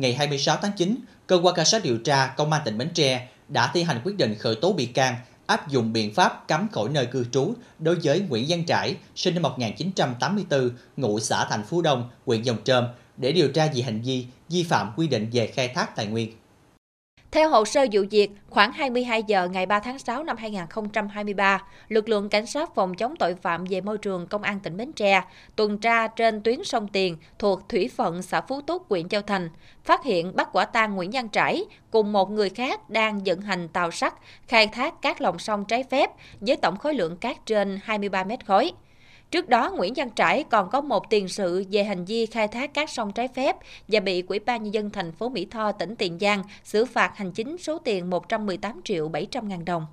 ngày 26 tháng 9, cơ quan cảnh sát điều tra công an tỉnh Bến Tre đã thi hành quyết định khởi tố bị can, áp dụng biện pháp cấm khỏi nơi cư trú đối với Nguyễn Văn Trải, sinh năm 1984, ngụ xã Thành Phú Đông, huyện Dòng Trơm, để điều tra về hành vi vi phạm quy định về khai thác tài nguyên. Theo hồ sơ vụ việc, khoảng 22 giờ ngày 3 tháng 6 năm 2023, lực lượng cảnh sát phòng chống tội phạm về môi trường công an tỉnh Bến Tre tuần tra trên tuyến sông Tiền thuộc thủy phận xã Phú Túc, huyện Châu Thành, phát hiện bắt quả tang Nguyễn Văn Trải cùng một người khác đang vận hành tàu sắt khai thác các lòng sông trái phép với tổng khối lượng cát trên 23 mét khối. Trước đó, Nguyễn Văn Trải còn có một tiền sự về hành vi khai thác các sông trái phép và bị Ủy ban nhân dân thành phố Mỹ Tho tỉnh Tiền Giang xử phạt hành chính số tiền 118 triệu 700 ngàn đồng.